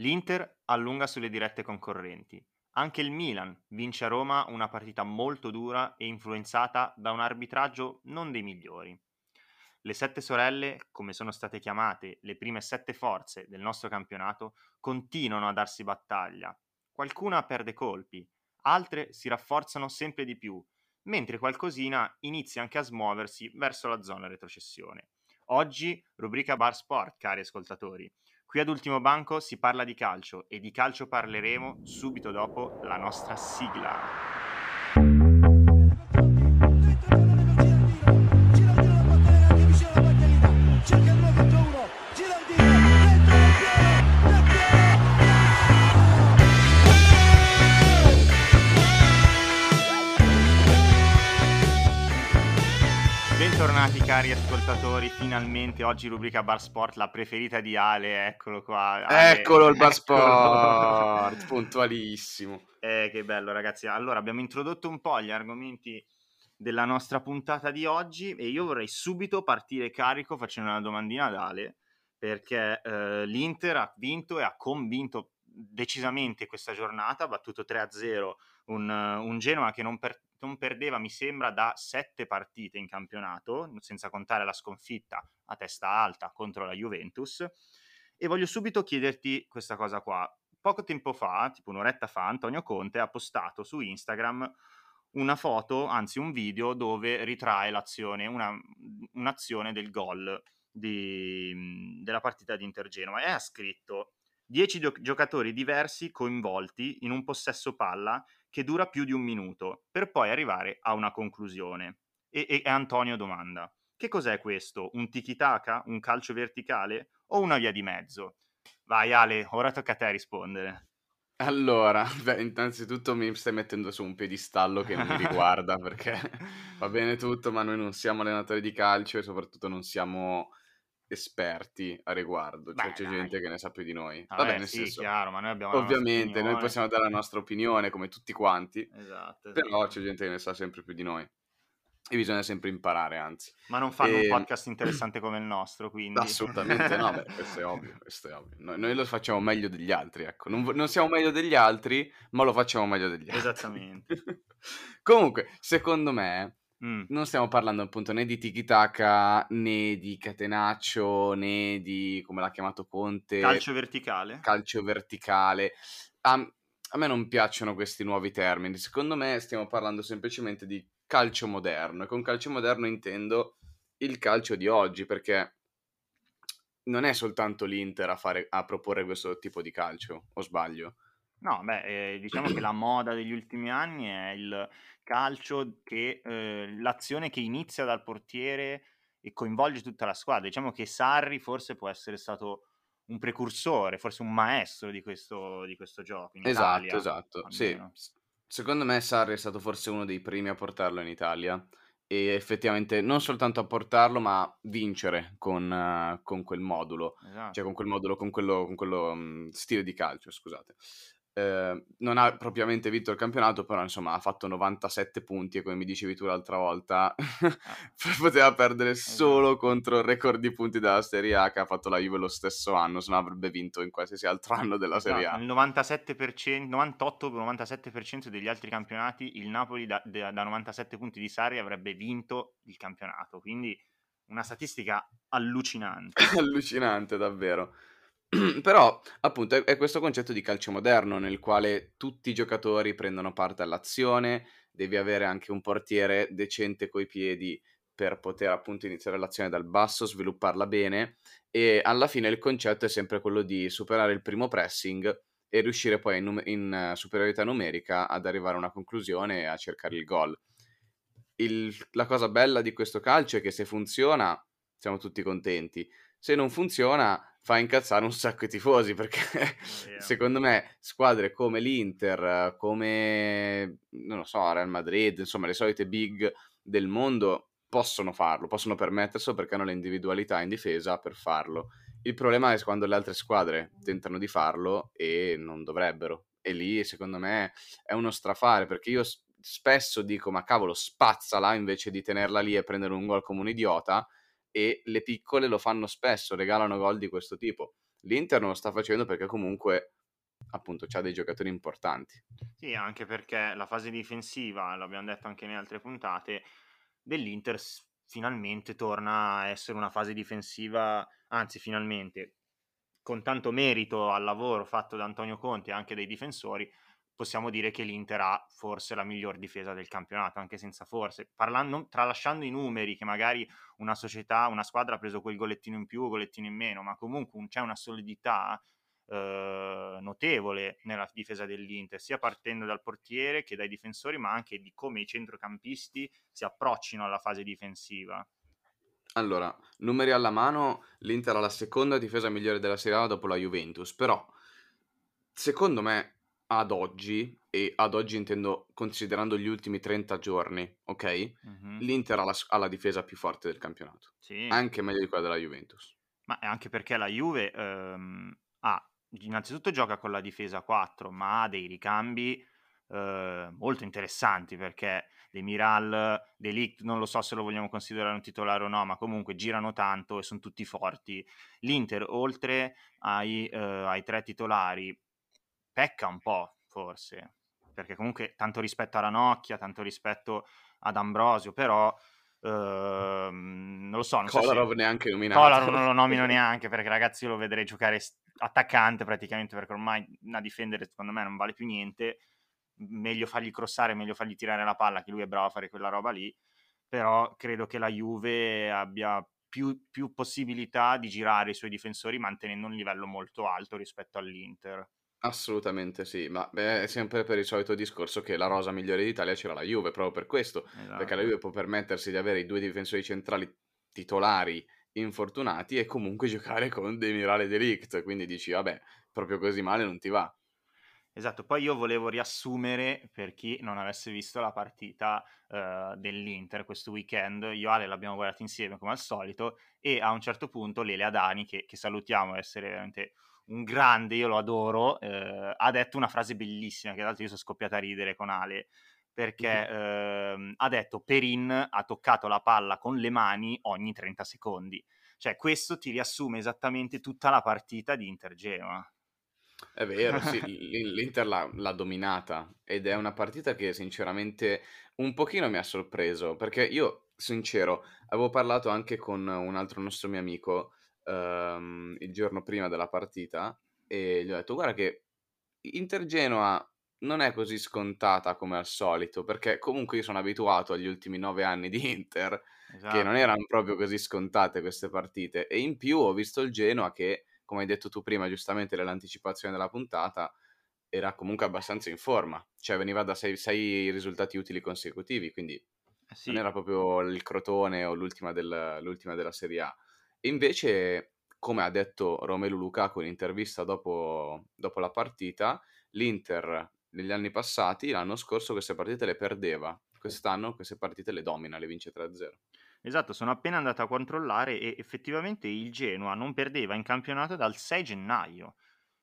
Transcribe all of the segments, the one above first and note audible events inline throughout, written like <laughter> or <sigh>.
L'Inter allunga sulle dirette concorrenti. Anche il Milan vince a Roma una partita molto dura e influenzata da un arbitraggio non dei migliori. Le sette sorelle, come sono state chiamate le prime sette forze del nostro campionato, continuano a darsi battaglia. Qualcuna perde colpi, altre si rafforzano sempre di più, mentre qualcosina inizia anche a smuoversi verso la zona retrocessione. Oggi, rubrica Bar Sport, cari ascoltatori. Qui ad Ultimo Banco si parla di calcio e di calcio parleremo subito dopo la nostra sigla. Bentornati cari ascoltatori, finalmente oggi rubrica Bar Sport, la preferita di Ale, eccolo qua. Ale. Eccolo il Bar Sport, puntualissimo. <laughs> Eh, che bello ragazzi. Allora, abbiamo introdotto un po' gli argomenti della nostra puntata di oggi e io vorrei subito partire carico facendo una domandina ad Ale, perché eh, l'Inter ha vinto e ha convinto decisamente questa giornata, ha battuto 3-0 un, un Genoa che non, per, non, perdeva, mi sembra, da sette partite in campionato, senza contare la sconfitta a testa alta contro la Juventus. E voglio subito chiederti questa cosa qua. Poco tempo fa, tipo un'oretta fa, Antonio Conte ha postato su Instagram una foto, anzi un video, dove ritrae l'azione, una, un'azione del gol di, della partita di Inter Genova e ha scritto 10 gio- giocatori diversi coinvolti in un possesso palla che dura più di un minuto, per poi arrivare a una conclusione. E, e Antonio domanda, che cos'è questo? Un tiki-taka? Un calcio verticale? O una via di mezzo? Vai Ale, ora tocca a te rispondere. Allora, <laughs> beh, innanzitutto mi stai mettendo su un piedistallo che non mi riguarda perché <laughs> va bene tutto, ma noi non siamo allenatori di calcio e soprattutto non siamo esperti a riguardo, cioè Beh, c'è dai. gente che ne sa più di noi. Vabbè, Vabbè nel sì, senso, chiaro, ma noi abbiamo ovviamente noi possiamo dare la nostra opinione come tutti quanti, esatto, esatto. però c'è gente che ne sa sempre più di noi. E bisogna sempre imparare, anzi. Ma non fanno e... un ehm, podcast <clears throat> interessante come il nostro, quindi... Assolutamente no, beh, questo è ovvio, <laughs> questo è ovvio. Noi, noi, lo facciamo meglio degli altri, ecco. Non, non, siamo meglio degli altri, ma lo facciamo meglio degli altri. Esattamente. <laughs> Comunque, secondo me, Mm. Non stiamo parlando appunto né di tiki taka né di catenaccio né di come l'ha chiamato Conte calcio verticale. Calcio verticale. A, a me non piacciono questi nuovi termini. Secondo me stiamo parlando semplicemente di calcio moderno e con calcio moderno intendo il calcio di oggi perché non è soltanto l'Inter a, fare, a proporre questo tipo di calcio, o sbaglio? No, beh, eh, diciamo che la moda degli ultimi anni è il calcio che eh, l'azione che inizia dal portiere e coinvolge tutta la squadra. Diciamo che Sarri forse può essere stato un precursore, forse un maestro di questo, di questo gioco. In esatto, Italia, esatto. Sì. Secondo me Sarri è stato forse uno dei primi a portarlo in Italia e effettivamente non soltanto a portarlo, ma vincere con, uh, con quel modulo, esatto. cioè con quel modulo, con quello, con quello um, stile di calcio, scusate. Ehm, non ha propriamente vinto il campionato, però insomma ha fatto 97 punti e come mi dicevi tu l'altra volta, ah. <laughs> poteva perdere esatto. solo contro il record di punti della Serie A che ha fatto la Juve lo stesso anno, se no avrebbe vinto in qualsiasi altro anno della Serie A. Il 97%, 98-97% degli altri campionati, il Napoli da, da, da 97 punti di Sarri avrebbe vinto il campionato, quindi una statistica allucinante. <laughs> allucinante, davvero. <clears throat> Però, appunto, è, questo concetto di calcio moderno nel quale tutti i giocatori prendono parte all'azione, devi avere anche un portiere decente coi piedi per poter appunto iniziare l'azione dal basso, svilupparla bene e alla fine il concetto è sempre quello di superare il primo pressing e riuscire poi in, num- in superiorità numerica ad arrivare a una conclusione e a cercare il gol. Il, la cosa bella di questo calcio è che se funziona siamo tutti contenti, se non funziona fa incazzare un sacco i tifosi perché <laughs> yeah. secondo me squadre come l'Inter, come non lo so, Real Madrid, insomma le solite big del mondo possono farlo, possono permetterselo perché hanno le individualità in difesa per farlo. Il problema è quando le altre squadre tentano di farlo e non dovrebbero. E lì secondo me è uno strafare perché io spesso dico ma cavolo spazzala invece di tenerla lì e prendere un gol come un idiota e le piccole lo fanno spesso, regalano gol di questo tipo. L'Inter non lo sta facendo perché comunque appunto c'ha dei giocatori importanti. Sì, anche perché la fase difensiva, l'abbiamo detto anche nelle altre puntate, dell'Inter finalmente torna a essere una fase difensiva, anzi finalmente, con tanto merito al lavoro fatto da Antonio Conte e anche dai difensori, possiamo dire che l'Inter ha forse la miglior difesa del campionato, anche senza forse. Parlando, tralasciando i numeri, che magari una società, una squadra ha preso quel gollettino in più o gollettino in meno, ma comunque c'è una solidità eh, notevole nella difesa dell'Inter, sia partendo dal portiere che dai difensori, ma anche di come i centrocampisti si approccino alla fase difensiva. Allora, numeri alla mano, l'Inter ha la seconda difesa migliore della Serie A dopo la Juventus, però secondo me ad oggi, e ad oggi intendo considerando gli ultimi 30 giorni, ok? Mm-hmm. L'Inter ha la, ha la, difesa più forte del campionato, sì. anche meglio di quella della Juventus. Ma anche perché la Juve ehm, ha innanzitutto gioca con la difesa 4, ma ha dei ricambi eh, molto interessanti perché Demiral, Delict, non lo so se lo vogliamo considerare un titolare o no, ma comunque girano tanto e sono tutti forti. L'Inter, oltre ai, eh, ai tre titolari, pecca un po', forse, perché comunque tanto rispetto a Ranocchia, tanto rispetto ad Ambrosio, però Uh, non lo so. Non Kolarov so se... neanche nominato. Kolarov non lo nomino <laughs> neanche perché ragazzi io lo vedrei giocare attaccante praticamente perché ormai a difendere secondo me non vale più niente. Meglio fargli crossare, meglio fargli tirare la palla, che lui è bravo a fare quella roba lì. Però credo che la Juve abbia più, più possibilità di girare i suoi difensori mantenendo un livello molto alto rispetto all'Inter. Assolutamente sì, ma beh, è sempre per il solito discorso che la rosa migliore d'Italia c'era la Juve, proprio per questo, esatto. perché la Juve può permettersi di avere i due difensori centrali titolari infortunati e comunque giocare con Demirale Delict, quindi dici vabbè, proprio così male non ti va. Esatto, poi io volevo riassumere per chi non avesse visto la partita uh, dell'Inter questo weekend, io e Ale l'abbiamo guardata insieme come al solito e a un certo punto Lele Adani, che, che salutiamo essere veramente un grande, io lo adoro, eh, ha detto una frase bellissima, che tra l'altro io sono scoppiata a ridere con Ale, perché eh, ha detto Perin ha toccato la palla con le mani ogni 30 secondi. Cioè questo ti riassume esattamente tutta la partita di Inter-Genoa. È vero, sì, <laughs> l'Inter l'ha, l'ha, dominata ed è una partita che sinceramente un pochino mi ha sorpreso, perché io, sincero, avevo parlato anche con un altro nostro mio amico um, il giorno prima della partita e gli ho detto guarda che Inter Genoa non è così scontata come al solito, perché comunque io sono abituato agli ultimi nove anni di Inter, esatto. che non esatto. erano proprio così scontate queste partite, e in più ho visto il Genoa che, come hai detto tu prima, giustamente nell'anticipazione della puntata, era comunque abbastanza in forma, cioè veniva da sei, sei risultati utili consecutivi, quindi eh sì. non era proprio il Crotone o l'ultima, del, l'ultima della Serie A. E invece, come ha detto Romelu Lukaku in intervista dopo, dopo la partita, l'Inter negli anni passati, l'anno scorso, queste partite le perdeva. Quest'anno queste partite le domina, le vince 3-0. Esatto, sono appena andato a controllare e effettivamente il Genoa non perdeva in campionato dal 6 gennaio.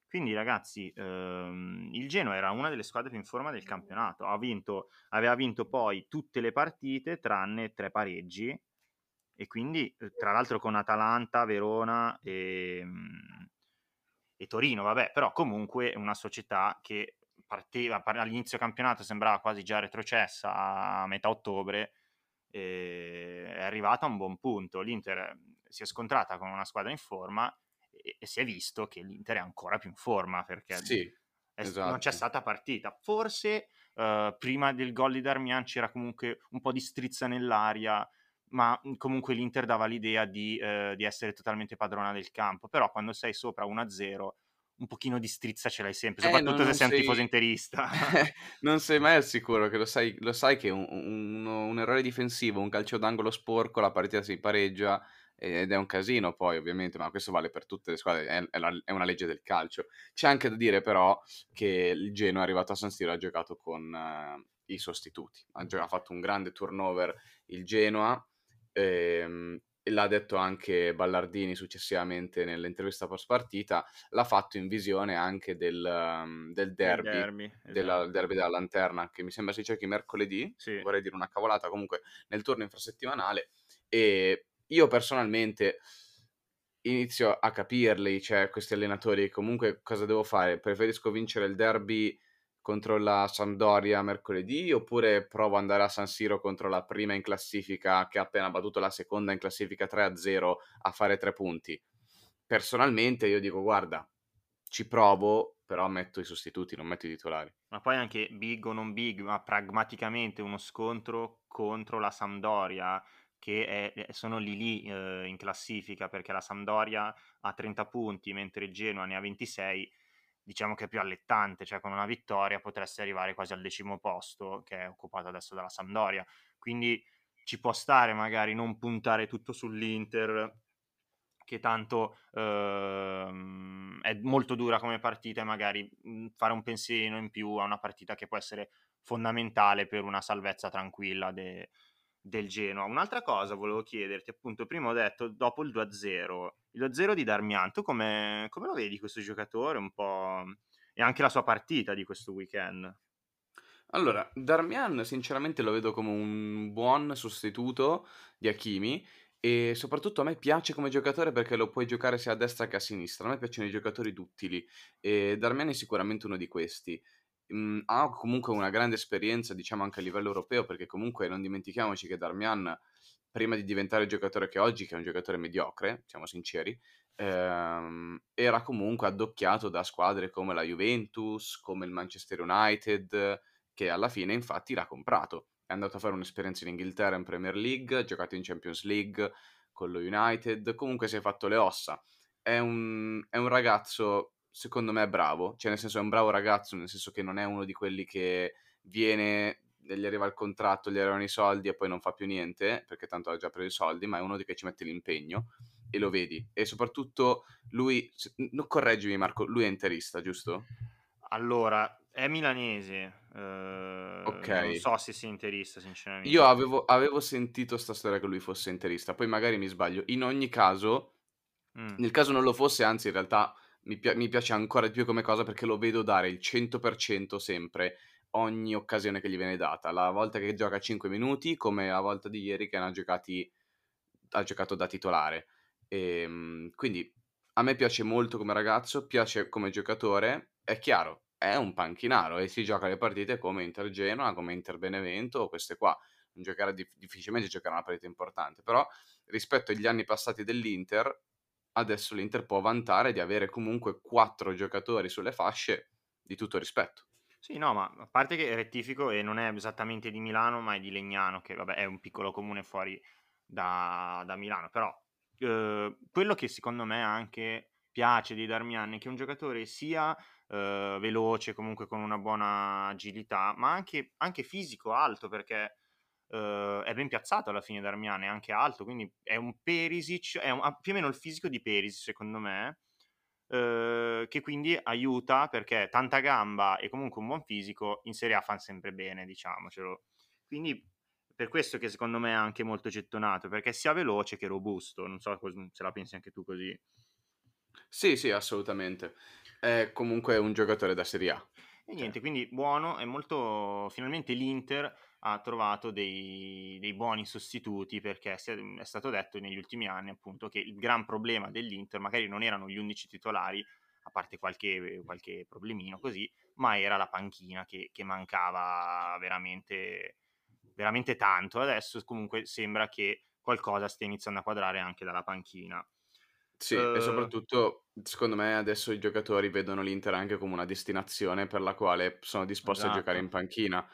Quindi ragazzi, ehm, il Genoa era una delle squadre più in forma del campionato. Ha vinto, aveva vinto poi tutte le partite tranne tre pareggi e quindi eh, tra l'altro con Atalanta, Verona e, ehm, e Torino, vabbè, però comunque è una società che partiva all'inizio campionato sembrava quasi già retrocessa a metà ottobre è arrivata a un buon punto l'Inter si è scontrata con una squadra in forma e, e si è visto che l'Inter è ancora più in forma perché sì, è, esatto. non c'è stata partita forse uh, prima del gol di Darmian c'era comunque un po' di strizza nell'aria ma mhmm, comunque l'Inter dava l'idea di, eh, di, essere totalmente padrona del campo, però quando sei sopra 1-0 un pochino di strizza ce l'hai sempre, eh, soprattutto eh, se sei un tifoso interista. <laughs> non sei mai al <laughs> sicuro, che lo sai, lo sai che un, un, un, errore difensivo, un calcio d'angolo sporco, la partita si pareggia ed è un casino poi ovviamente, ma questo vale per tutte le squadre, è, è, la, è una legge del calcio. C'è anche da dire però che il Genoa è arrivato a San Siro e ha giocato con uh, i sostituti, ha fatto un grande turnover il Genoa, ehm, l'ha detto anche Ballardini successivamente nell'intervista post partita, l'ha fatto in visione anche del, um, del derby, derby, esatto. della, derby, della lanterna, che mi sembra si giochi mercoledì, sì. vorrei dire una cavolata, comunque nel turno infrasettimanale, e io personalmente inizio a capirli, cioè questi allenatori, comunque cosa devo fare? Preferisco vincere il derby contro la Sampdoria mercoledì oppure provo ad andare a San Siro contro la prima in classifica che ha appena battuto la seconda in classifica 3-0 a fare tre punti? Personalmente io dico guarda, ci provo, però metto i sostituti, non metto i titolari. Ma poi anche big o non big, ma pragmaticamente uno scontro contro la Sampdoria che è, sono lì lì eh, in classifica perché la Sampdoria ha 30 punti mentre il Genoa ne ha 26 diciamo che è più allettante, cioè con una vittoria potresti arrivare quasi al decimo posto che è occupato adesso dalla Sampdoria, quindi ci può stare magari non puntare tutto sull'Inter che tanto ehm, è molto dura come partita e magari mhmm, fare un pensierino in più a una partita che può essere fondamentale per una salvezza tranquilla de, del Genoa. Un'altra cosa volevo chiederti, appunto, prima ho detto dopo il 2-0, il 2-0 di Darmian, tu come, come lo vedi questo giocatore un po' e anche la sua partita di questo weekend? Allora, Darmian sinceramente lo vedo come un buon sostituto di Hakimi e soprattutto a me piace come giocatore perché lo puoi giocare sia a destra che a sinistra. A me piacciono i giocatori duttili e Darmian è sicuramente uno di questi. Mm, ha comunque una grande esperienza, diciamo anche a livello europeo, perché comunque non dimentichiamoci che Darmian, prima di diventare il giocatore che oggi, che è un giocatore mediocre, siamo sinceri, ehm, era comunque addocchiato da squadre come la Juventus, come il Manchester United, che alla fine infatti l'ha comprato è andato a fare un'esperienza in Inghilterra in Premier League, ha giocato in Champions League con lo United, comunque si è fatto le ossa. È un, è un ragazzo, secondo me, bravo, cioè nel senso è un bravo ragazzo, nel senso che non è uno di quelli che viene, gli arriva il contratto, gli arrivano i soldi e poi non fa più niente, perché tanto ha già preso i soldi, ma è uno di che ci mette l'impegno e lo vedi. E soprattutto lui, non correggimi Marco, lui è interista, giusto? Allora, è milanese, eh, Ok. non so se sia interista, sinceramente. Io avevo, avevo sentito sta storia che lui fosse interista, poi magari mi sbaglio. In ogni caso, Mm. nel caso non lo fosse, anzi in realtà mi, pi- mi piace ancora di più come cosa perché lo vedo dare il 100% sempre ogni occasione che gli viene data. La volta che gioca 5 minuti, come la volta di ieri che ha giocati ha giocato da titolare. E, ehm, quindi a me piace molto come ragazzo, piace come giocatore. È chiaro, è un panchinaro e si gioca le partite come Inter Genoa, come Inter Benevento queste qua. Giocare dif- difficilmente giocare una partita importante, però rispetto agli anni passati dell'Inter, adesso l'Inter può vantare di avere comunque quattro giocatori sulle fasce di tutto rispetto. Sì, no, ma a parte che rettifico e non è esattamente di Milano, ma è di Legnano, che vabbè è un piccolo comune fuori da, da Milano, però eh, quello che secondo me anche piace di Darmian è che un giocatore sia eh, veloce, comunque con una buona agilità, ma anche, anche fisico, alto, perché eh, è ben piazzato alla fine Darmian, è anche alto, quindi è un Perisic, è un, più o meno il fisico di Perisic secondo me, eh, che quindi aiuta perché tanta gamba e comunque un buon fisico in Serie A fanno sempre bene, diciamocelo. Quindi per questo che secondo me è anche molto gettonato, perché sia veloce che robusto, non so se la pensi anche tu così. Sì, sì, assolutamente. È comunque un giocatore da Serie A. E niente, cioè. quindi buono, è molto... Finalmente l'Inter ha trovato dei, dei buoni sostituti perché è stato detto negli ultimi anni appunto che il gran problema dell'Inter magari non erano gli 11 titolari, a parte qualche, qualche problemino così, ma era la panchina che, che mancava veramente, veramente tanto. Adesso comunque sembra che qualcosa stia iniziando a quadrare anche dalla panchina. Sì, e soprattutto secondo me adesso i giocatori vedono l'Inter anche come una destinazione per la quale sono disposti a giocare in panchina.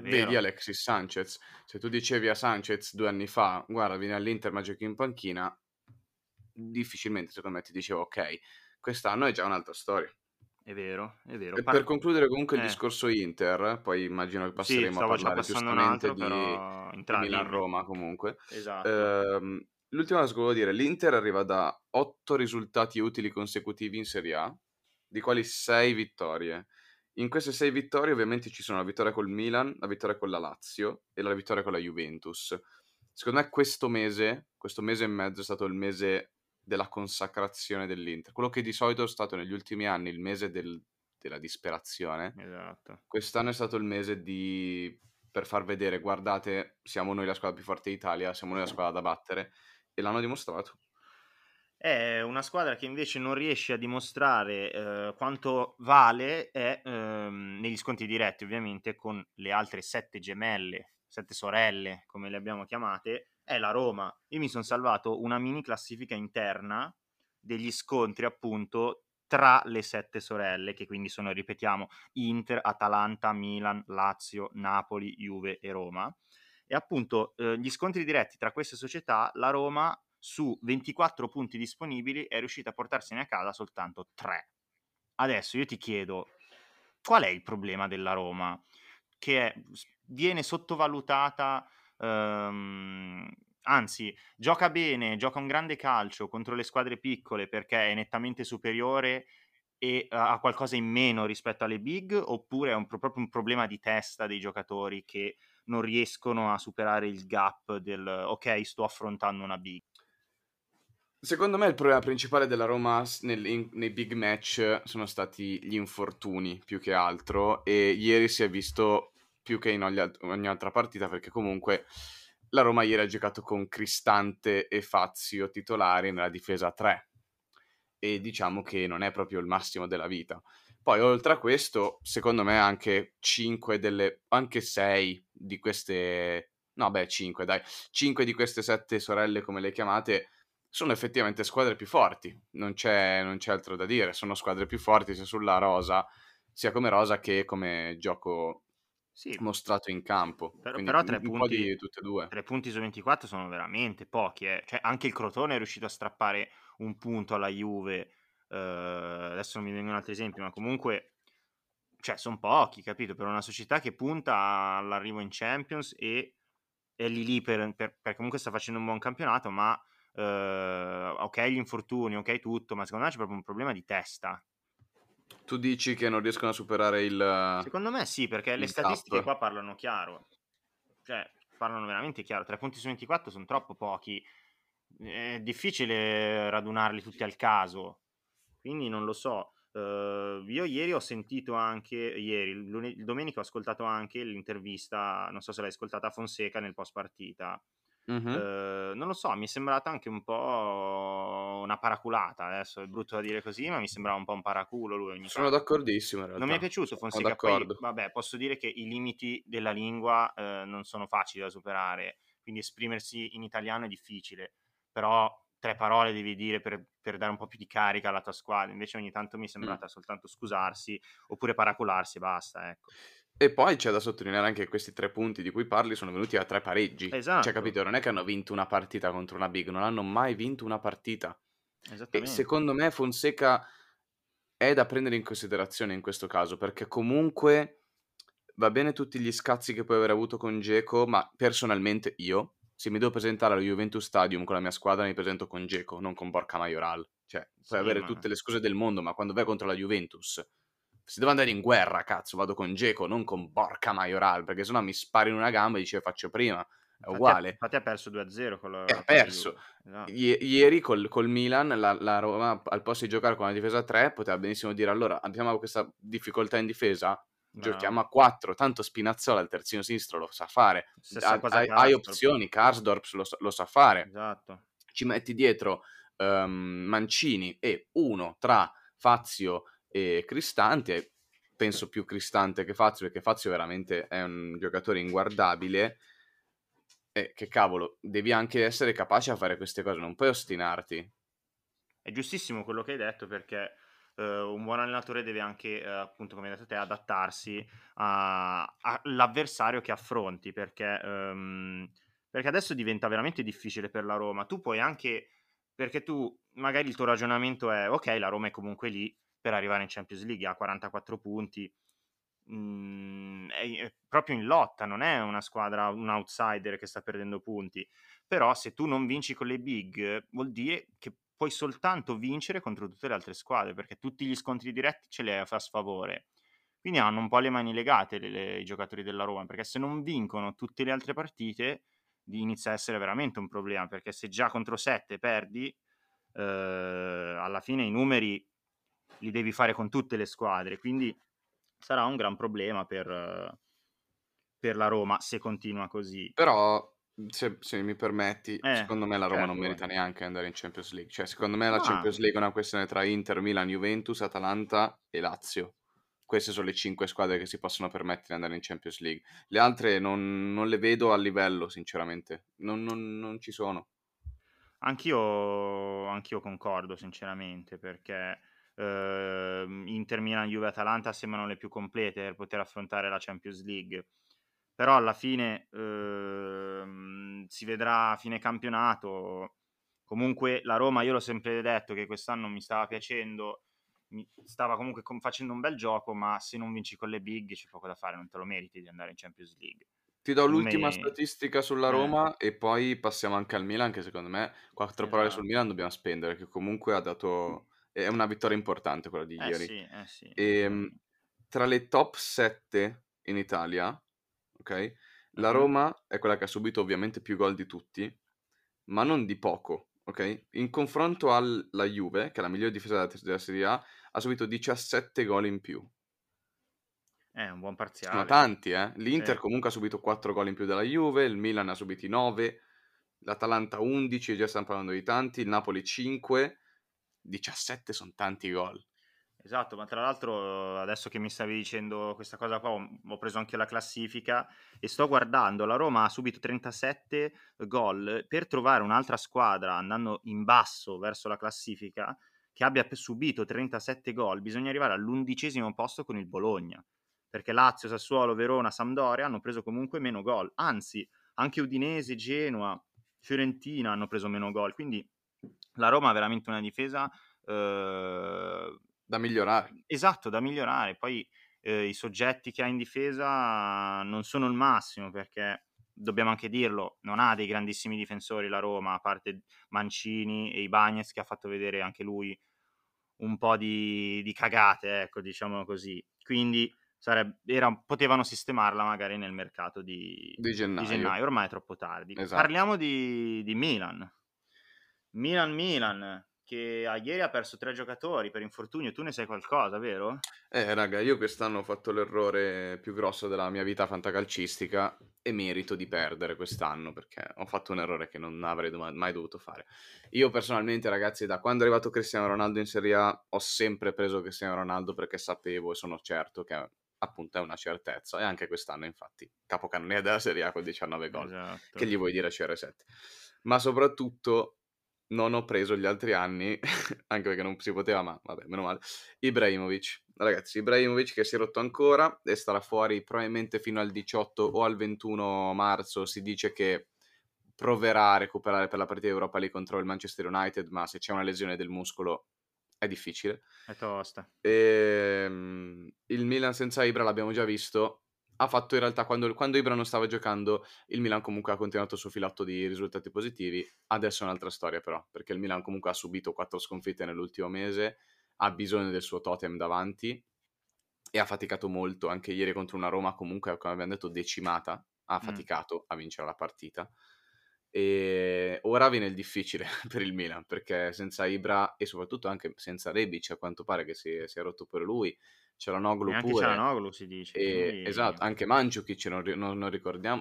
Vedi Alexis Sanchez, se tu dicevi a Sanchez due anni fa, guarda, vieni all'Inter ma giochi in panchina, difficilmente secondo me ti dicevo ok, quest'anno è già un'altra storia. È vero, è vero. E per concludere comunque il eh. discorso Inter, poi immagino che Sì, passeremo a parlare giustamente altro, di, di Milan-Roma comunque. Esatto. Ehm, L'ultima cosa che volevo dire, l'Inter arriva da 8 risultati utili consecutivi in Serie A, di quali 6 vittorie. In queste 6 vittorie ovviamente ci sono la vittoria col Milan, la vittoria con la Lazio e la vittoria con la Juventus. Secondo me questo mese, questo mese e mezzo è stato il mese della consacrazione dell'Inter. Quello che di solito è stato negli ultimi anni il mese del, della disperazione. Esatto. Quest'anno è stato il mese di per far vedere, guardate, siamo noi la squadra più forte d'Italia, siamo noi la squadra da battere e l'hanno dimostrato. È una squadra che invece non riesce a dimostrare eh, quanto vale è, ehm, negli scontri diretti, ovviamente, con le altre sette gemelle, sette sorelle, come le abbiamo chiamate, è la Roma. Io mi sono salvato una mini classifica interna degli scontri, appunto, tra le sette sorelle, che quindi sono, ripetiamo, Inter, Atalanta, Milan, Lazio, Napoli, Juve e Roma. E appunto eh, gli scontri diretti tra queste società, la Roma su 24 punti disponibili è riuscita a portarsene a casa soltanto 3. Adesso io ti chiedo, qual è il problema della Roma? Che è, viene sottovalutata, ehm, anzi, gioca bene, gioca un grande calcio contro le squadre piccole perché è nettamente superiore e ha qualcosa in meno rispetto alle big, oppure è un, proprio un problema di testa dei giocatori che non riescono a superare il gap del ok, sto affrontando una big. Secondo me il problema principale della Roma nel, in, nei big match sono stati gli infortuni più che altro e ieri si è visto più che in ogni, ogni altra partita perché comunque la Roma ieri ha giocato con Cristante e Fazio titolari nella difesa 3 e diciamo che non è proprio il massimo della vita. Poi oltre a questo, secondo me anche 5 delle anche 6 di queste no beh 5 dai, 5 di queste 7 sorelle come le chiamate sono effettivamente squadre più forti, non c'è, non c'è altro da dire, sono squadre più forti sia sulla rosa, sia come rosa che come gioco sì. mostrato in campo. Però, però tre, punti, tre punti su 24 sono veramente pochi. Eh. Cioè, anche il Crotone è riuscito a strappare un punto alla Juve. Uh, adesso non mi vengono altri esempi, ma comunque cioè, sono pochi, capito? Per una società che punta all'arrivo in Champions e è lì lì per, per, per comunque sta facendo un buon campionato, ma Uh, ok gli infortuni, ok tutto, ma secondo me c'è proprio un problema di testa. Tu dici che non riescono a superare il... Secondo me sì, perché le statistiche qua parlano chiaro. Cioè, parlano veramente chiaro. Tre punti su 24 sono troppo pochi. È difficile radunarli tutti al caso. Quindi non lo so. Uh, io ieri ho sentito anche, ieri, il, lune- il domenica ho ascoltato anche l'intervista, non so se l'hai ascoltata a Fonseca nel post partita Mh-mh. non lo so, mi è sembrata anche un po' una paraculata, adesso è brutto da dire così, ma mi sembrava un po' un paraculo lui ogni Sono tanto. d'accordissimo in Non mi è piaciuto Fonseca, poi vabbè, posso dire che i limiti della lingua, ehm, non sono facili da superare, quindi esprimersi in italiano è difficile, però tre parole devi dire per per dare un po' più di carica alla tua squadra, invece ogni tanto mi è Mh. sembrata soltanto scusarsi, oppure paracularsi e basta, ecco. E poi c'è da sottolineare anche che questi tre punti di cui parli sono venuti a tre pareggi. Cioè, esatto. Cioè, capito? Non è che hanno vinto una partita contro una big, non hanno mai vinto una partita. E secondo me Fonseca è da prendere in considerazione in questo caso, perché comunque va bene tutti gli scazzi che puoi aver avuto con Geco, ma personalmente io, se mi devo presentare allo Juventus Stadium con la mia squadra, mi presento con Geco, non con Borca Majoral. Cioè, puoi sì, avere ma... tutte le scuse del mondo, ma quando vai contro la Juventus se devo andare in guerra, cazzo, vado con Geco, non con Borca Majoral, perché sennò mi spari in una gamba e dice faccio prima. È uguale. Infatti ha perso 2-0 con la, ha perso. No. I- ieri col, col Milan la, la, Roma al posto di giocare con la difesa 3 poteva benissimo dire allora abbiamo questa difficoltà in difesa no. giochiamo a 4 tanto Spinazzola il terzino sinistro lo sa fare ha, hai, hai, opzioni Karsdorp lo, lo, sa fare esatto. ci metti dietro um, Mancini e uno tra Fazio e Cristante, penso più Cristante che Fazio, perché Fazio veramente è un giocatore inguardabile. E che cavolo, devi anche essere capace a fare queste cose, non puoi ostinarti. È giustissimo quello che hai detto perché uh, un buon allenatore deve anche, uh, appunto come hai detto te, adattarsi all'avversario che affronti perché, um, perché adesso diventa veramente difficile per la Roma. Tu puoi anche, perché tu magari il tuo ragionamento è ok, la Roma è comunque lì, per arrivare in Champions League, ha 44 punti, mm, è, è, proprio in lotta, non è una squadra, un outsider che sta perdendo punti, però se tu non vinci con le big vuol dire che puoi soltanto vincere contro tutte le altre squadre, perché tutti gli scontri diretti ce li hai a sfavore. Quindi hanno un po' le mani legate le, le, i giocatori della Roma, perché se non vincono tutte le altre partite inizia a essere veramente un problema, perché se già contro 7 perdi, eh, alla fine i numeri li devi fare con tutte le squadre, quindi sarà un gran problema per, per la Roma se continua così. Però Se, se mi permetti, Eh, secondo me la Roma certo, non merita neanche andare in Champions League. Cioè, secondo me la Ma Champions League è una questione tra Inter, Milan, Juventus, Atalanta e Lazio. Queste sono le cinque squadre che si possono permettere di andare in Champions League. Le altre non, non le vedo a livello, sinceramente. Non, non- non ci sono. Anch'io, anch'io concordo sinceramente perché eh, Inter, Milan, Juve, Atalanta sembrano le più complete per poter affrontare la Champions League. Però alla fine ehm, si vedrà a fine campionato. Comunque la Roma, io l'ho sempre detto che quest'anno mi stava piacendo, mi stava comunque com- facendo un bel gioco, ma se non vinci con le big c'è poco da fare, non te lo meriti di andare in Champions League. Ti do l'ultima me, statistica sulla eh, Roma e poi passiamo anche al Milan, che secondo me quattro parole sul esatto. Milan dobbiamo spendere, che comunque ha dato... è una vittoria importante quella di Eh ieri. sì, eh sì, E assolutamente. tra le top 7 in Italia, ok? La. Roma è quella che ha subito ovviamente più gol di tutti, ma non di poco, ok? In confronto alla Juve, che è la migliore difesa della, Serie A, ha subito 17 gol in più. È un buon parziale. tanti, eh? L'Inter Sì. comunque ha subito 4 gol in più della Juve, il Milan ha subiti 9, l'Atalanta 11, già stiamo parlando di tanti, il Napoli 5, 17 sono tanti gol. Esatto, ma tra l'altro adesso che mi stavi dicendo questa cosa qua ho, ho preso anche la classifica e sto guardando, la Roma ha subito 37 gol. Per trovare un'altra squadra andando in basso verso la classifica che abbia subito 37 gol, bisogna arrivare all'undicesimo posto con il Bologna, perché Lazio, Sassuolo, Verona, Sampdoria hanno preso comunque meno gol, anzi anche Udinese, Genoa, Fiorentina hanno preso meno gol, quindi la Roma ha veramente una difesa... eh, Da migliorare. Esatto, da migliorare. Poi eh, i soggetti che ha in difesa non sono il massimo perché dobbiamo anche dirlo, non ha dei grandissimi difensori la Roma, a parte Mancini e Ibañez che ha fatto vedere anche lui un po' di, di cagate, ecco, diciamolo così. Quindi sarebbe, era, potevano sistemarla magari nel mercato di, Di di gennaio. gennaio, ormai è troppo tardi. Esatto. Parliamo di, di Milan. Milan-Milan, che a ieri ha perso tre giocatori per infortunio, tu ne sai qualcosa, vero? Eh, raga, io quest'anno ho fatto l'errore più grosso della mia vita fantacalcistica e merito di perdere quest'anno perché ho fatto un errore che non avrei doma- mai dovuto fare. Io personalmente, ragazzi, da quando è arrivato Cristiano Ronaldo in Serie A, ho sempre preso Cristiano Ronaldo perché sapevo e sono certo che appunto è una certezza e anche quest'anno, infatti, capocannoniere della Serie A con 19 gol. Esatto. Che gli vuoi dire CR7? Ma soprattutto non ho preso gli altri anni, <laughs> anche perché non si poteva, ma vabbè, meno male. Ibrahimovic. Ragazzi, Ibrahimovic che si è rotto ancora e starà fuori probabilmente fino al 18 o al 21 marzo. Si dice che proverà a recuperare per la partita Europa League contro il Manchester United, ma se c'è una lesione del muscolo è difficile. È tosta. Ehm, il Milan senza Ibra l'abbiamo già visto. Ha fatto in realtà quando, quando Ibra non stava giocando, il Milan comunque ha continuato il suo filato di risultati positivi. Adesso è un'altra storia, però, perché il Milan comunque ha subito quattro sconfitte nell'ultimo mese, ha bisogno del suo totem davanti e ha faticato molto. Anche ieri contro una Roma, comunque, come abbiamo detto, decimata. Ha Mm. faticato a vincere la partita. E ora viene il difficile <laughs> per il Milan perché senza Ibra e soprattutto anche senza Rebic, a quanto pare che si, si è rotto per lui, c'era Noglu Neanche pure. Cialanoglu si dice. E, quindi- esatto, anche Mandzukic, non, non-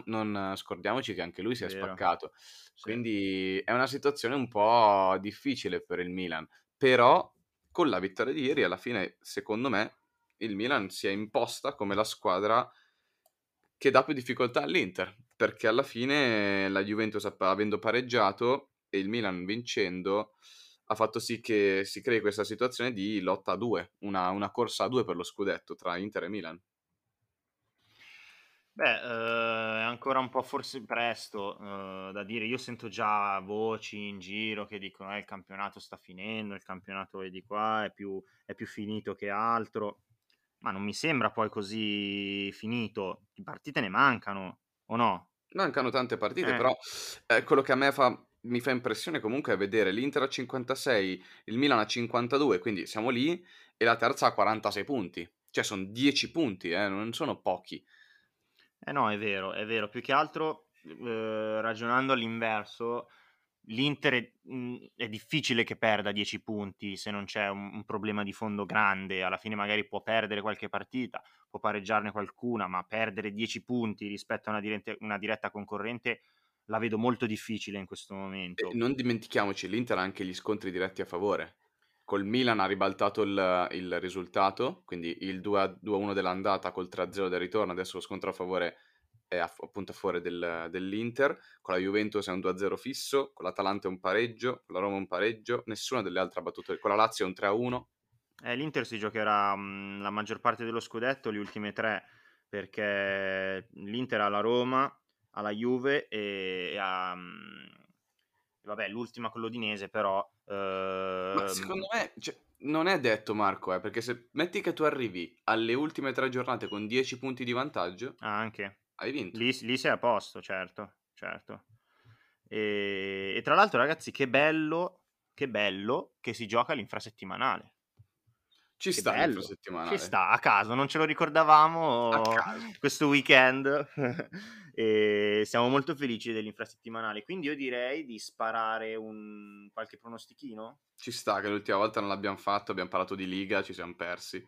non scordiamoci che anche lui si è Vero. spaccato. Sì. Quindi è una situazione un po' difficile per il Milan. Però con la vittoria di ieri, alla fine, secondo me, il Milan si è imposta come la squadra che dà più difficoltà all'Inter. Perché alla fine la Juventus, avendo pareggiato e il Milan vincendo, ha fatto sì che si crei questa situazione di lotta a due, una, una corsa a due per lo scudetto tra Inter e Milan. Beh, eh, è ancora un po' forse presto eh, da dire. Io sento già voci in giro che dicono che il campionato sta finendo, il campionato è di qua, è più, è più finito che altro. Ma non mi sembra poi così finito. Di partite ne mancano, o no? Mancano tante partite, Eh. però eh, quello che a me fa, mi fa impressione comunque vedere l'Inter a 56, il Milan a 52, quindi siamo lì, e la terza a 46 punti. Cioè sono 10 punti, eh, non sono pochi. Eh no, è vero, è vero. Più che altro, eh, ragionando all'inverso, l'Inter è, è difficile che perda 10 punti se non c'è un, un problema di fondo grande. Alla fine magari può perdere qualche partita, può pareggiarne qualcuna, ma perdere 10 punti rispetto a una, dirette- una diretta concorrente la vedo molto difficile in questo momento. E non dimentichiamoci, l'Inter ha anche gli scontri diretti a favore. Col Milan ha ribaltato il, il risultato, quindi il 2-1 dell'andata col 3-0 del ritorno, adesso lo scontro a favore è a, appunto a favore del, dell'Inter, con la Juventus è un 2-0 fisso, con l'Atalanta è un pareggio, con la Roma è un pareggio, nessuna delle altre ha battuto, con la Lazio è un 3-1. Eh, L'Inter si giocherà mh, la maggior parte dello scudetto, le ultime tre, perché l'Inter ha la Roma, ha la Juve e, ha... Mh, vabbè, l'ultima con l'Odinese, però... Eh, Ma secondo me... Cioè, non è detto Marco, eh, perché se metti che tu arrivi alle ultime tre giornate con 10 punti di vantaggio, ah, anche hai vinto. Lì, lì sei a posto, certo, certo. E, e, tra l'altro, ragazzi, che bello, che bello che si gioca l'infrasettimanale. Ci che sta bello. Ci sta, a caso, non ce lo ricordavamo questo weekend. <laughs> e siamo molto felici dell'infrasettimanale. Quindi io direi di sparare un qualche pronostichino. Ci sta, che l'ultima volta non l'abbiamo fatto, abbiamo parlato di Liga, ci siamo persi.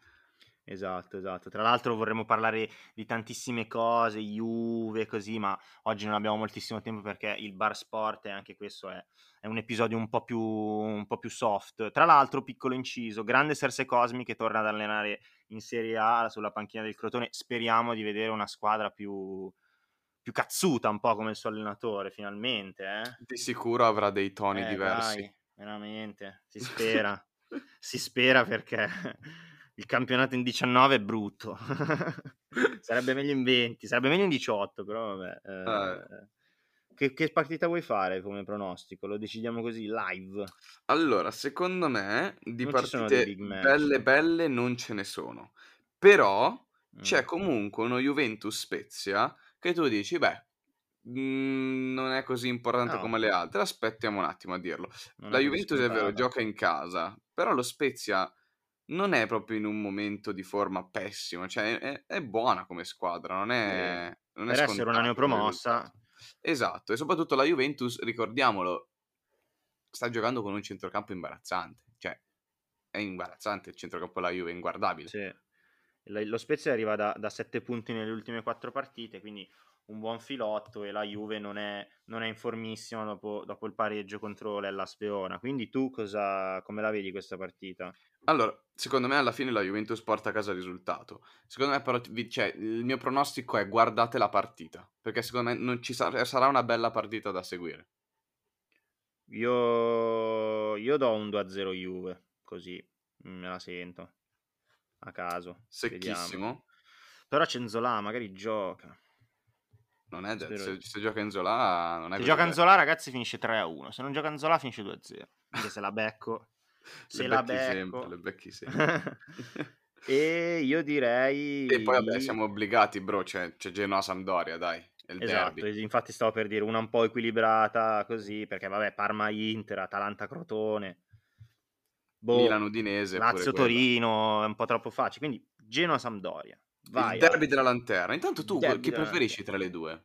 Esatto, esatto. Tra l'altro vorremmo parlare di tantissime cose, Juve, così, ma oggi non abbiamo moltissimo tempo perché il bar sport e anche questo è, è un episodio un po, più, un po' più soft. Tra l'altro, piccolo inciso, grande Serse Cosmi che torna ad allenare in Serie A sulla panchina del Crotone. Speriamo di vedere una squadra più, più cazzuta, un po' come il suo allenatore, finalmente. Eh? Di sicuro avrà dei toni eh, diversi. Dai, veramente, si spera. si spera perché il campionato in 19 è brutto. <laughs> sarebbe meglio in 20, sarebbe meglio in 18, però vabbè. Eh. Che, che, partita vuoi fare come pronostico? Lo decidiamo così, live. Allora, secondo me di non partite belle belle non ce ne sono. Però mm. c'è comunque uno Juventus Spezia che tu dici, beh, mh, mm, non è così importante no. come le altre, aspettiamo un attimo a dirlo. Non La Juventus è vero, gioca in casa, però lo Spezia non è proprio in un momento di forma pessimo, cioè è, è buona come squadra, non è, non per essere una neopromossa. Esatto, e soprattutto la Juventus, ricordiamolo, sta giocando con un centrocampo imbarazzante, cioè è imbarazzante il centrocampo della Juve, è inguardabile. Sì. Lo Spezia arriva da, da 7 punti nelle ultime 4 partite, quindi un buon filotto e la Juve non è, non è in formissima dopo, dopo, il pareggio contro l'Ellas Verona. Quindi tu cosa, come la vedi questa partita? Allora, secondo me alla fine la Juventus porta a casa il risultato. Secondo me però, cioè, il mio pronostico è guardate la partita, perché secondo me non ci sarà, sarà una bella partita da seguire. Io, io do un 2-0 Juve, così me la sento, a caso. Secchissimo. Vediamo. Però Cenzola magari gioca. Non è detto, se, se, gioca in Zola non è Se gioca in Zola ragazzi finisce 3-1, se non gioca in Zola finisce 2-0. Anche se la becco. <laughs> se la becco. Sempre, le becchi <laughs> sempre. e io direi... E poi vabbè siamo obbligati bro, c'è, c'è Genoa-Sampdoria dai. Esatto, derby. infatti stavo per dire una un po' equilibrata così, perché vabbè Parma-Inter, Atalanta-Crotone. Boh, Milano-Udinese. Lazio-Torino, è un po' troppo facile, quindi Genoa-Sampdoria. Vai, il derby della lanterna. Intanto tu chi preferisci tra le due?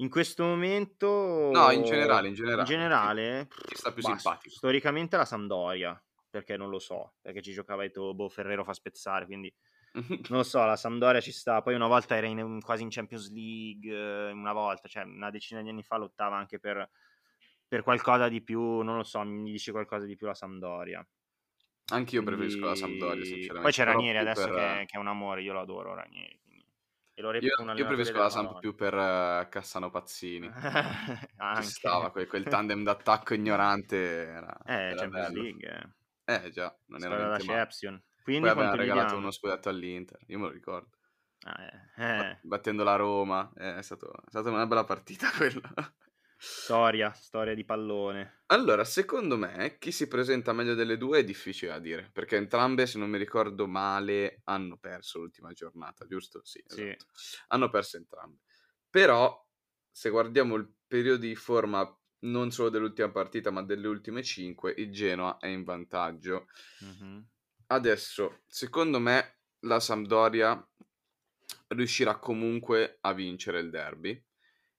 In questo momento... No, in generale, in generale. In generale... Chi sta più bah, simpatico? Storicamente la Sampdoria, perché non lo so, perché ci giocava e Boh, Ferrero fa spezzare, quindi... <laughs> non lo so, la Sampdoria ci sta. Poi una volta era in, quasi in Champions League, eh, una volta, cioè una decina di anni fa lottava anche per, per qualcosa di più, non lo so, mi dice qualcosa di più la Sampdoria. Anch'io preferisco la Sampdoria, sinceramente. Poi c'è Ranieri adesso per... che, che, è un amore, io lo adoro Ranieri. E lo io, io preferisco la Samp più per uh, Cassano Pazzini. <laughs> Ci stava, quel, quel tandem d'attacco ignorante era, eh, era Champions bello. League. Eh già, non era la Deception. Quindi Poi abbiamo regalato uno scudetto all'Inter, io me lo ricordo. Ah, eh. Eh. Battendo la Roma, è, stato, è stata una bella partita <laughs> quella. Storia, storia di pallone. Allora, secondo me, chi si presenta meglio delle due è difficile da dire, perché entrambe, se non mi ricordo male, hanno perso l'ultima giornata, giusto? Sì, esatto. Sì. Hanno perso entrambe. Però, se guardiamo il periodo di forma non solo dell'ultima partita, ma delle ultime cinque, il Genoa è in vantaggio. Mm-hmm. Adesso, secondo me, la Sampdoria riuscirà comunque a vincere il derby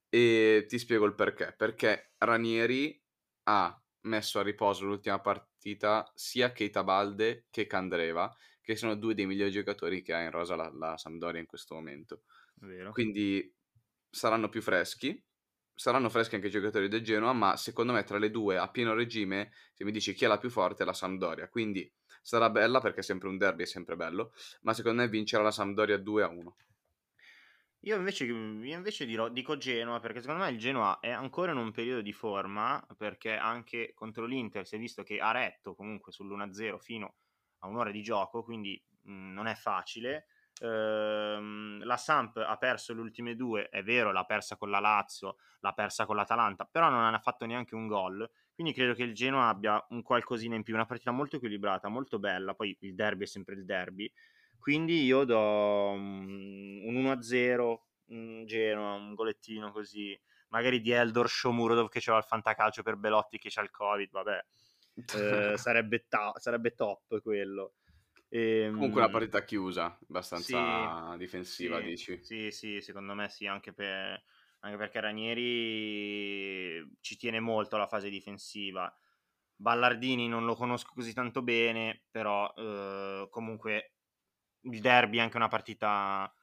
e ti spiego il perché. Perché Ranieri ha messo a riposo l'ultima partita sia Keita Balde che Candreva, che sono due dei migliori giocatori che ha in rosa la, la Sampdoria in questo momento. Vero. Quindi saranno più freschi. saranno freschi anche i giocatori del Genoa, ma secondo me tra le due a pieno regime, se mi dici chi è la più forte è la Sampdoria, quindi sarà bella perché è sempre un derby, è sempre bello, ma secondo me vincerà la Sampdoria 2 a 1. Io invece, io invece dirò, dico Genoa perché secondo me il Genoa è ancora in un periodo di forma perché anche contro l'Inter si è visto che ha retto comunque sull'1-0 fino a un'ora di gioco, quindi mh, non è facile. Ehm, la Samp ha perso le ultime due, è vero, l'ha persa con la Lazio, l'ha persa con l'Atalanta, però non ha fatto neanche un gol. Quindi credo che il Genoa abbia un qualcosina in più, una partita molto equilibrata, molto bella. Poi il derby è sempre il derby. Quindi io do un 1-0, un Genoa, un golettino così. Magari di Eldor Shomurodov che c'era il fantacalcio per Belotti che c'ha il Covid, vabbè. Eh, <laughs> sarebbe, ta- sarebbe top quello. E, Comunque una partita chiusa, abbastanza sì, difensiva, sì, dici? Sì, sì, secondo me sì, anche, per, anche perché Ranieri ci tiene molto alla fase difensiva. Ballardini non lo conosco così tanto bene, però eh, comunque il derby è anche una partita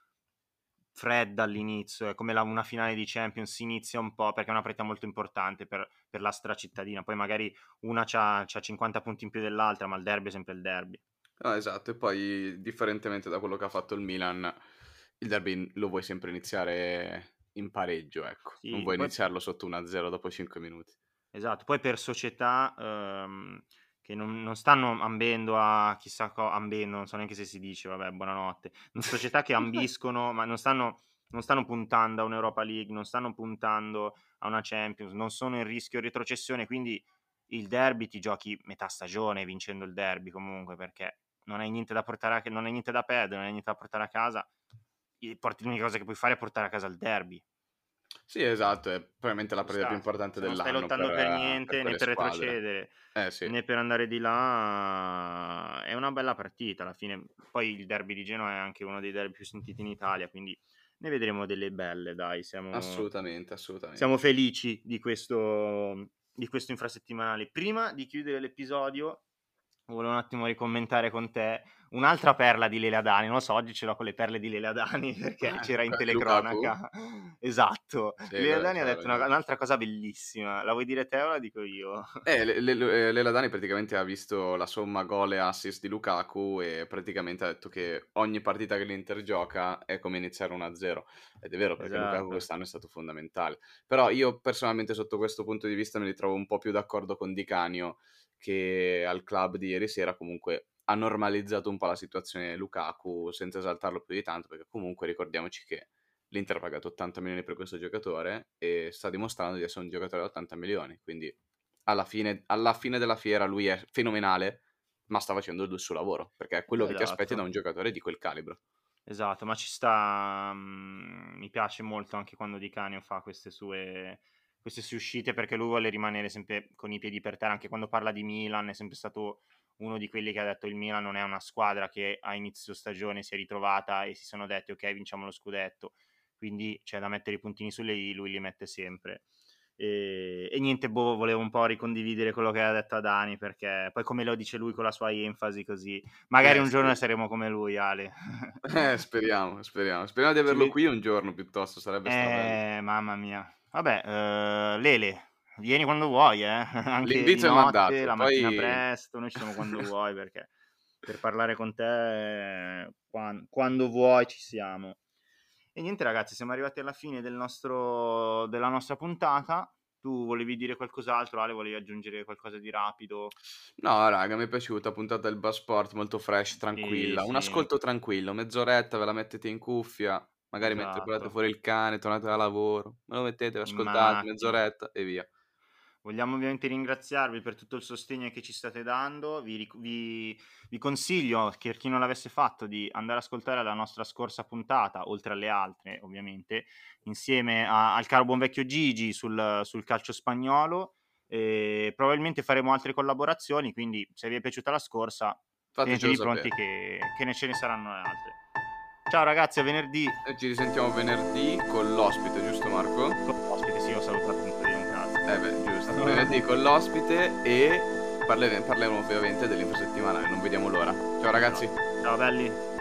fredda all'inizio, è come la, una finale di Champions, si inizia un po' perché è una partita molto importante per, per la stracittadina, poi magari una ha 50 punti in più dell'altra, ma il derby è sempre il derby. Ah, esatto, e poi differentemente da quello che ha fatto il Milan, il derby lo vuoi sempre iniziare in pareggio, ecco, sì, non vuoi poi... iniziarlo sotto 1-0 dopo 5 minuti. Esatto, poi per società ehm, che non, non, stanno ambendo a chissà cosa, ambendo, non so neanche se si dice, vabbè, buonanotte, società che <laughs> ambiscono, ma non stanno, non stanno puntando a un'Europa League, non stanno puntando a una Champions, non sono in rischio retrocessione, quindi il derby ti giochi metà stagione vincendo il derby comunque perché non hai niente da portare a, non hai niente da perdere, non hai niente da portare a casa, l'unica cosa che puoi fare è portare a casa il derby. Sì, esatto, è probabilmente la partita più importante dell'anno. Non stai lottando per, per niente, per né per retrocedere, eh, sì. né per andare di là. È una bella partita alla fine. Poi il derby di Genoa è anche uno dei derby più sentiti in Italia, quindi ne vedremo delle belle, dai. Siamo, assolutamente, assolutamente. Siamo felici di questo, di questo infrasettimanale. Prima di chiudere l'episodio, volevo un attimo ricommentare con te un'altra perla di Lele Adani, non lo so, oggi ce l'ho con le perle di Lele Adani <laughs> perché eh, c'era in telecronaca. esatto. Sì, Lele Adani ha detto una, un'altra cosa bellissima, la vuoi dire te o la dico io? Eh, Lele Adani praticamente ha visto la somma gol e assist di Lukaku e praticamente ha detto che ogni partita che l'Inter gioca è come iniziare 1-0 ed è vero perché esatto. Lukaku quest'anno è stato fondamentale. Però io personalmente sotto questo punto di vista mi ritrovo un po' più d'accordo con Di Canio che al club di ieri sera comunque ha normalizzato un po' la situazione Lukaku senza esaltarlo più di tanto, perché comunque ricordiamoci che l'Inter ha pagato 80 milioni per questo giocatore e sta dimostrando di essere un giocatore da 80 milioni, quindi alla fine, alla fine della fiera lui è fenomenale, ma sta facendo il suo lavoro, perché è quello esatto. che ti aspetti da un esatto. giocatore di quel calibro. Esatto, ma ci sta, mm, mi piace molto anche quando Di Canio fa queste sue queste sue uscite perché lui vuole rimanere sempre con i piedi per terra, anche quando parla di Milan è sempre stato uno di quelli che ha detto il Milan non è una squadra che a inizio stagione si è ritrovata e si sono detti ok vinciamo lo scudetto, quindi c'è da mettere i puntini sulle i, lui li mette sempre. E, e, niente, boh, volevo un po' ricondividere quello che ha detto a Dani perché poi come lo dice lui con la sua enfasi così, magari eh, un giorno saremo come lui Ale. eh, speriamo, speriamo, speriamo di <laughs> averlo qui un giorno piuttosto, sarebbe stato eh, mamma mia. Vabbè, uh, Lele, Vieni quando vuoi, eh. <laughs> Anche L'invito è mandato. La mattina poi... presto, noi ci siamo quando <laughs> vuoi perché per parlare con te quando, quando, vuoi ci siamo. E niente ragazzi, siamo arrivati alla fine del nostro, della nostra puntata. Tu volevi dire qualcos'altro, Ale? Volevi aggiungere qualcosa di rapido? No, raga, mi è piaciuta. Puntata del Passport, molto fresh, tranquilla. Sì, Un sì. ascolto tranquillo, mezz'oretta, ve la mettete in cuffia. Magari esatto. mentre portate fuori il cane, tornate da lavoro, me lo mettete, ascoltate mezz'oretta e via. Vogliamo ovviamente ringraziarvi per tutto il sostegno che ci state dando. Vi, vi, vi, consiglio, per chi non l'avesse fatto, di andare ad ascoltare la nostra scorsa puntata, oltre alle altre, ovviamente, insieme a, al caro buon vecchio Gigi sul, sul calcio spagnolo. E probabilmente faremo altre collaborazioni, quindi se vi è piaciuta la scorsa, tenetevi pronti che, che ne ce ne saranno altre. Ciao ragazzi, a venerdì. E ci risentiamo venerdì con l'ospite, giusto Marco? Con l'ospite, sì, ho salutato un po' di un cazzo. Eh beh, giusto. Venerdì con l'ospite e parleremo, parleremo ovviamente dell'infrasettimanale, non vediamo l'ora. Ciao ragazzi. Ciao belli.